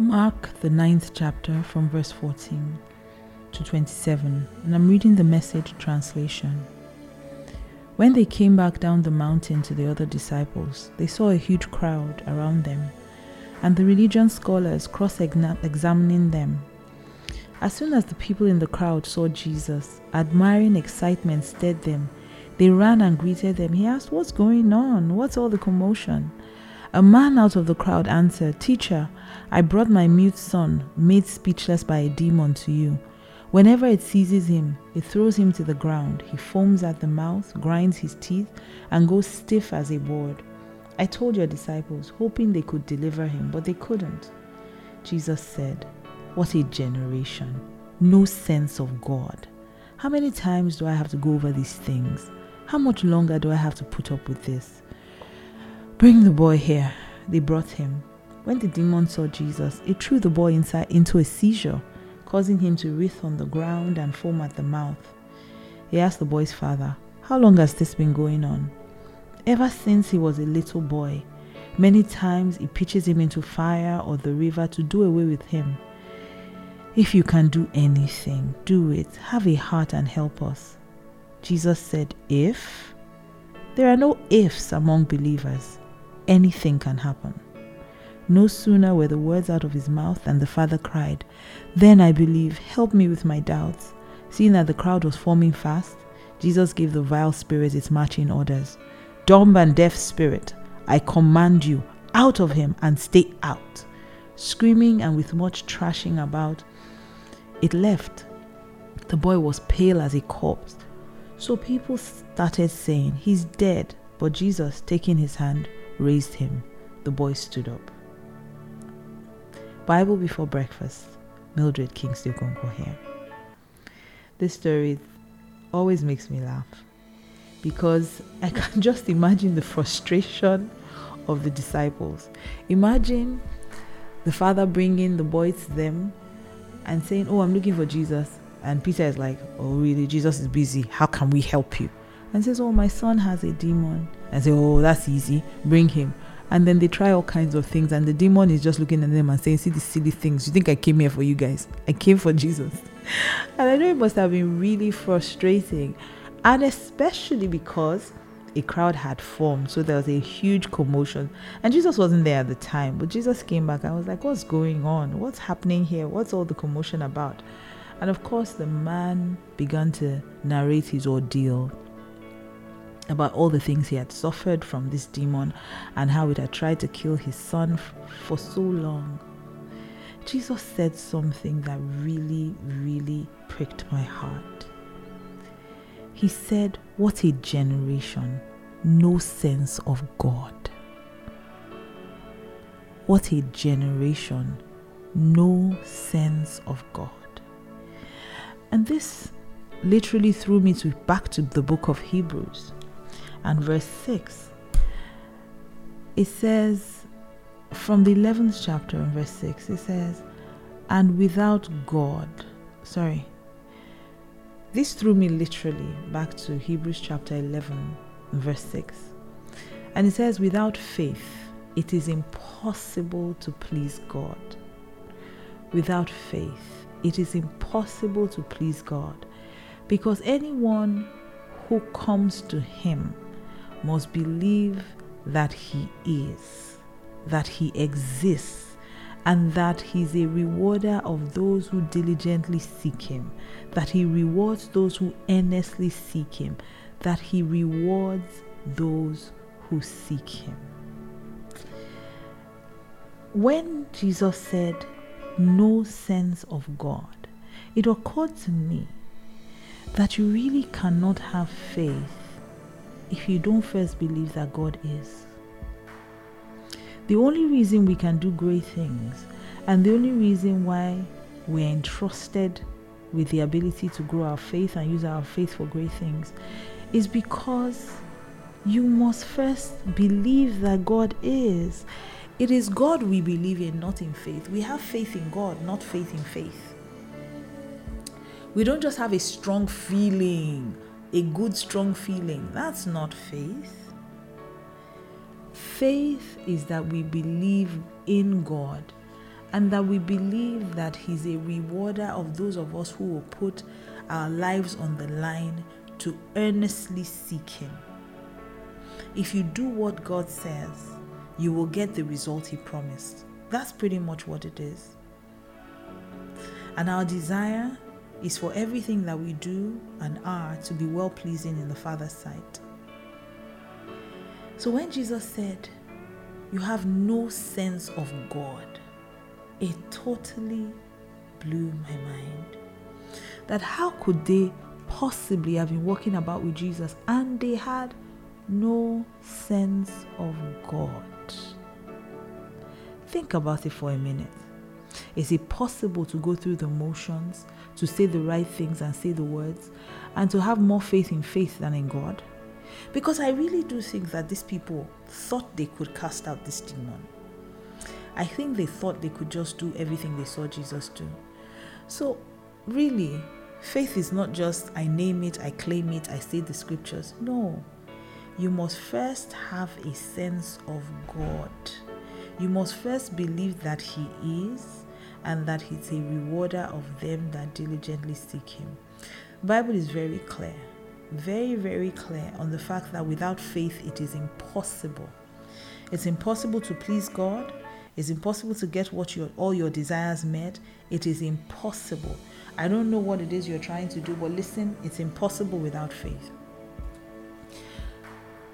Mark, the ninth chapter, from verse 14 to 27, and I'm reading the message translation. When they came back down the mountain to the other disciples, they saw a huge crowd around them, and the religion scholars cross examining them. As soon as the people in the crowd saw Jesus, admiring excitement stirred them. They ran and greeted them. He asked, What's going on? What's all the commotion? A man out of the crowd answered, Teacher, I brought my mute son, made speechless by a demon, to you. Whenever it seizes him, it throws him to the ground. He foams at the mouth, grinds his teeth, and goes stiff as a board. I told your disciples, hoping they could deliver him, but they couldn't. Jesus said, What a generation! No sense of God. How many times do I have to go over these things? How much longer do I have to put up with this? Bring the boy here. They brought him. When the demon saw Jesus, it threw the boy inside into a seizure, causing him to writhe on the ground and foam at the mouth. He asked the boy's father, How long has this been going on? Ever since he was a little boy, many times he pitches him into fire or the river to do away with him. If you can do anything, do it. Have a heart and help us. Jesus said, If? There are no ifs among believers anything can happen. No sooner were the words out of his mouth than the father cried, Then I believe, help me with my doubts. Seeing that the crowd was forming fast, Jesus gave the vile spirit its marching orders Dumb and deaf spirit, I command you out of him and stay out. Screaming and with much thrashing about, it left. The boy was pale as a corpse. So people started saying, He's dead. But Jesus, taking his hand, raised him. The boy stood up. Bible before breakfast. Mildred Kingsley Okonkwo here. This story always makes me laugh because I can just imagine the frustration of the disciples. Imagine the father bringing the boy to them and saying, Oh, I'm looking for Jesus. And Peter is like, Oh, really? Jesus is busy. How can we help you? And says, Oh, my son has a demon and say, Oh, that's easy, bring him. And then they try all kinds of things, and the demon is just looking at them and saying, See these silly things. You think I came here for you guys? I came for Jesus. And I know it must have been really frustrating, and especially because a crowd had formed, so there was a huge commotion. And Jesus wasn't there at the time, but Jesus came back. I was like, What's going on? What's happening here? What's all the commotion about? And of course, the man began to narrate his ordeal about all the things he had suffered from this demon and how it had tried to kill his son f- for so long. Jesus said something that really, really pricked my heart. He said, What a generation, no sense of God. What a generation, no sense of God. And this literally threw me to back to the book of Hebrews and verse 6. It says, from the 11th chapter and verse 6, it says, and without God, sorry, this threw me literally back to Hebrews chapter 11, verse 6. And it says, without faith, it is impossible to please God. Without faith, it is impossible to please God because anyone who comes to Him must believe that He is, that He exists, and that He is a rewarder of those who diligently seek Him, that He rewards those who earnestly seek Him, that He rewards those who seek Him. When Jesus said, No sense of God, it occurred to me that you really cannot have faith if you don't first believe that God is. The only reason we can do great things and the only reason why we're entrusted with the ability to grow our faith and use our faith for great things is because you must first believe that God is. It is God we believe in, not in faith. We have faith in God, not faith in faith. We don't just have a strong feeling a good, strong feeling. That's not faith. Faith is that we believe in God and that we believe that He's a rewarder of those of us who will put our lives on the line to earnestly seek Him. If you do what God says, you will get the result He promised. That's pretty much what it is. And our desire is for everything that we do and are to be well pleasing in the Father's sight. So when Jesus said, You have no sense of God, it totally blew my mind. That how could they possibly have been walking about with Jesus and they had no sense of God? Think about it for a minute. Is it possible to go through the motions, to say the right things and say the words, and to have more faith in faith than in God? Because I really do think that these people thought they could cast out this demon. I think they thought they could just do everything they saw Jesus do. So, really, faith is not just I name it, I claim it, I say the scriptures. No. You must first have a sense of God. You must first believe that He is and that He's a rewarder of them that diligently seek Him. Bible is very clear, very, very clear on the fact that without faith it is impossible. It's impossible to please God. It's impossible to get what your all your desires met. It is impossible. I don't know what it is you're trying to do, but listen, it's impossible without faith.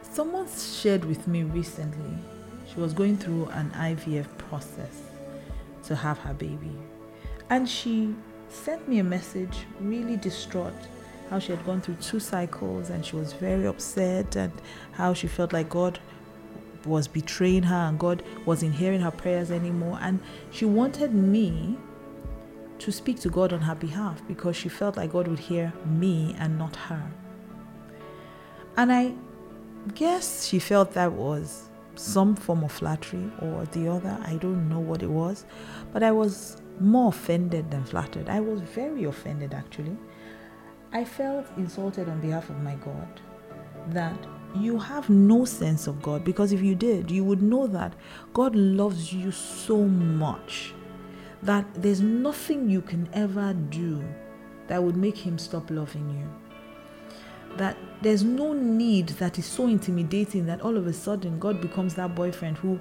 Someone shared with me recently, she was going through an IVF process to have her baby. And she sent me a message, really distraught, how she had gone through two cycles and she was very upset and how she felt like God was betraying her and God wasn't hearing her prayers anymore. And she wanted me to speak to God on her behalf because she felt like God would hear me and not her. And I guess she felt that was some form of flattery or the other. I don't know what it was, but I was more offended than flattered. I was very offended actually. I felt insulted on behalf of my God that you have no sense of God because if you did, you would know that God loves you so much that there's nothing you can ever do that would make Him stop loving you that there's no need that is so intimidating that all of a sudden God becomes that boyfriend who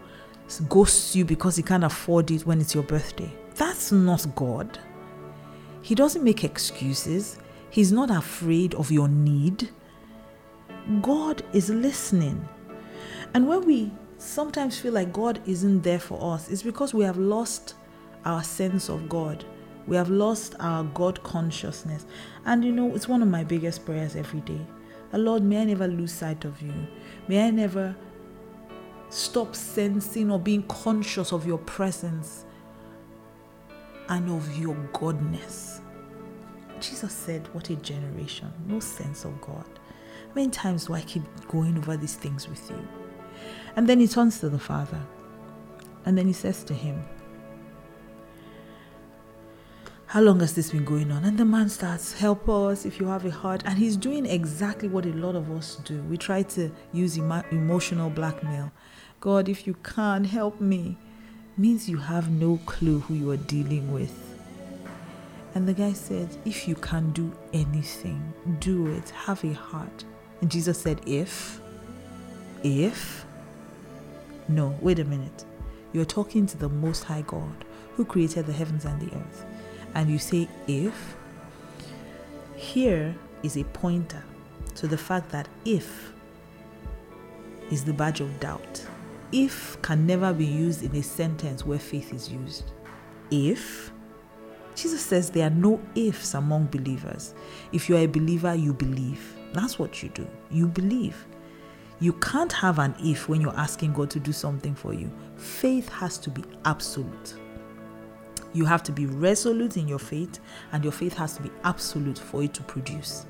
ghosts you because he can't afford it when it's your birthday. That's not God. He doesn't make excuses, He's not afraid of your need. God is listening. And when we sometimes feel like God isn't there for us, it's because we have lost our sense of God. We have lost our God consciousness. And you know, it's one of my biggest prayers every day. The Lord, may I never lose sight of you. May I never stop sensing or being conscious of your presence and of your godness. Jesus said, What a generation, no sense of God. Many times do I keep going over these things with you? And then he turns to the Father and then he says to him, how long has this been going on? And the man starts, Help us if you have a heart. And he's doing exactly what a lot of us do. We try to use emo- emotional blackmail. God, if you can't help me, means you have no clue who you are dealing with. And the guy said, If you can do anything, do it. Have a heart. And Jesus said, If? If? No, wait a minute. You're talking to the Most High God who created the heavens and the earth and you say if, here is a pointer to the fact that if is the badge of doubt. If can never be used in a sentence where faith is used. If, Jesus says there are no ifs among believers. If you are a believer, you believe. That's what you do. You believe. You can't have an if when you're asking God to do something for you. Faith has to be absolute. You have to be resolute in your faith, and your faith has to be absolute for it to produce.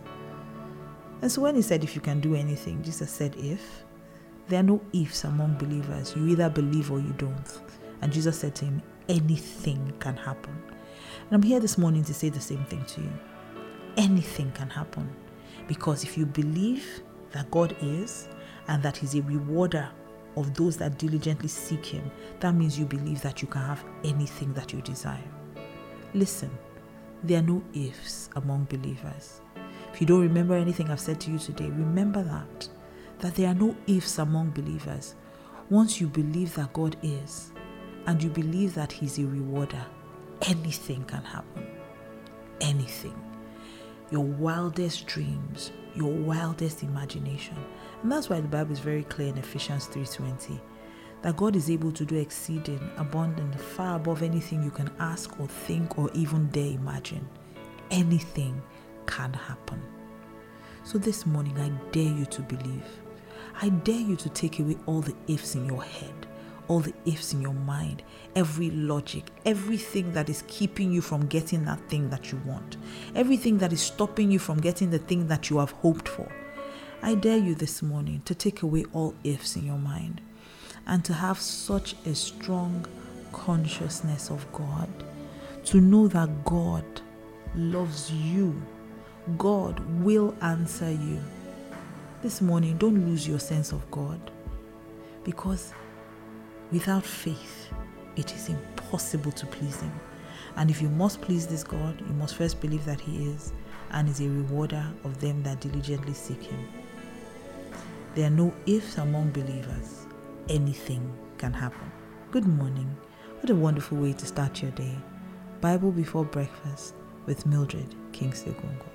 And so when he said, If you can do anything, Jesus said, If. There are no ifs among believers. You either believe or you don't. And Jesus said to him, Anything can happen. And I'm here this morning to say the same thing to you. Anything can happen. Because if you believe that God is and that He's a rewarder of those that diligently seek Him, that means you believe that you can have anything that you desire. Listen, there are no ifs among believers. If you don't remember anything I've said to you today, remember that. That there are no ifs among believers. Once you believe that God is, and you believe that He's a rewarder, anything can happen. Anything. Your wildest dreams, your wildest imagination. And that's why the Bible is very clear in Ephesians 3:20 that God is able to do exceeding abundant far above anything you can ask or think or even dare imagine. Anything can happen. So this morning I dare you to believe. I dare you to take away all the ifs in your head all the ifs in your mind, every logic, everything that is keeping you from getting that thing that you want, everything that is stopping you from getting the thing that you have hoped for. I dare you this morning to take away all ifs in your mind and to have such a strong consciousness of God, to know that God loves you, God will answer you. This morning, don't lose your sense of God because Without faith, it is impossible to please Him. And if you must please this God, you must first believe that He is and is a rewarder of them that diligently seek Him. There are no ifs among believers. Anything can happen. Good morning. What a wonderful way to start your day. Bible before breakfast with Mildred Kingsley Okonkwo.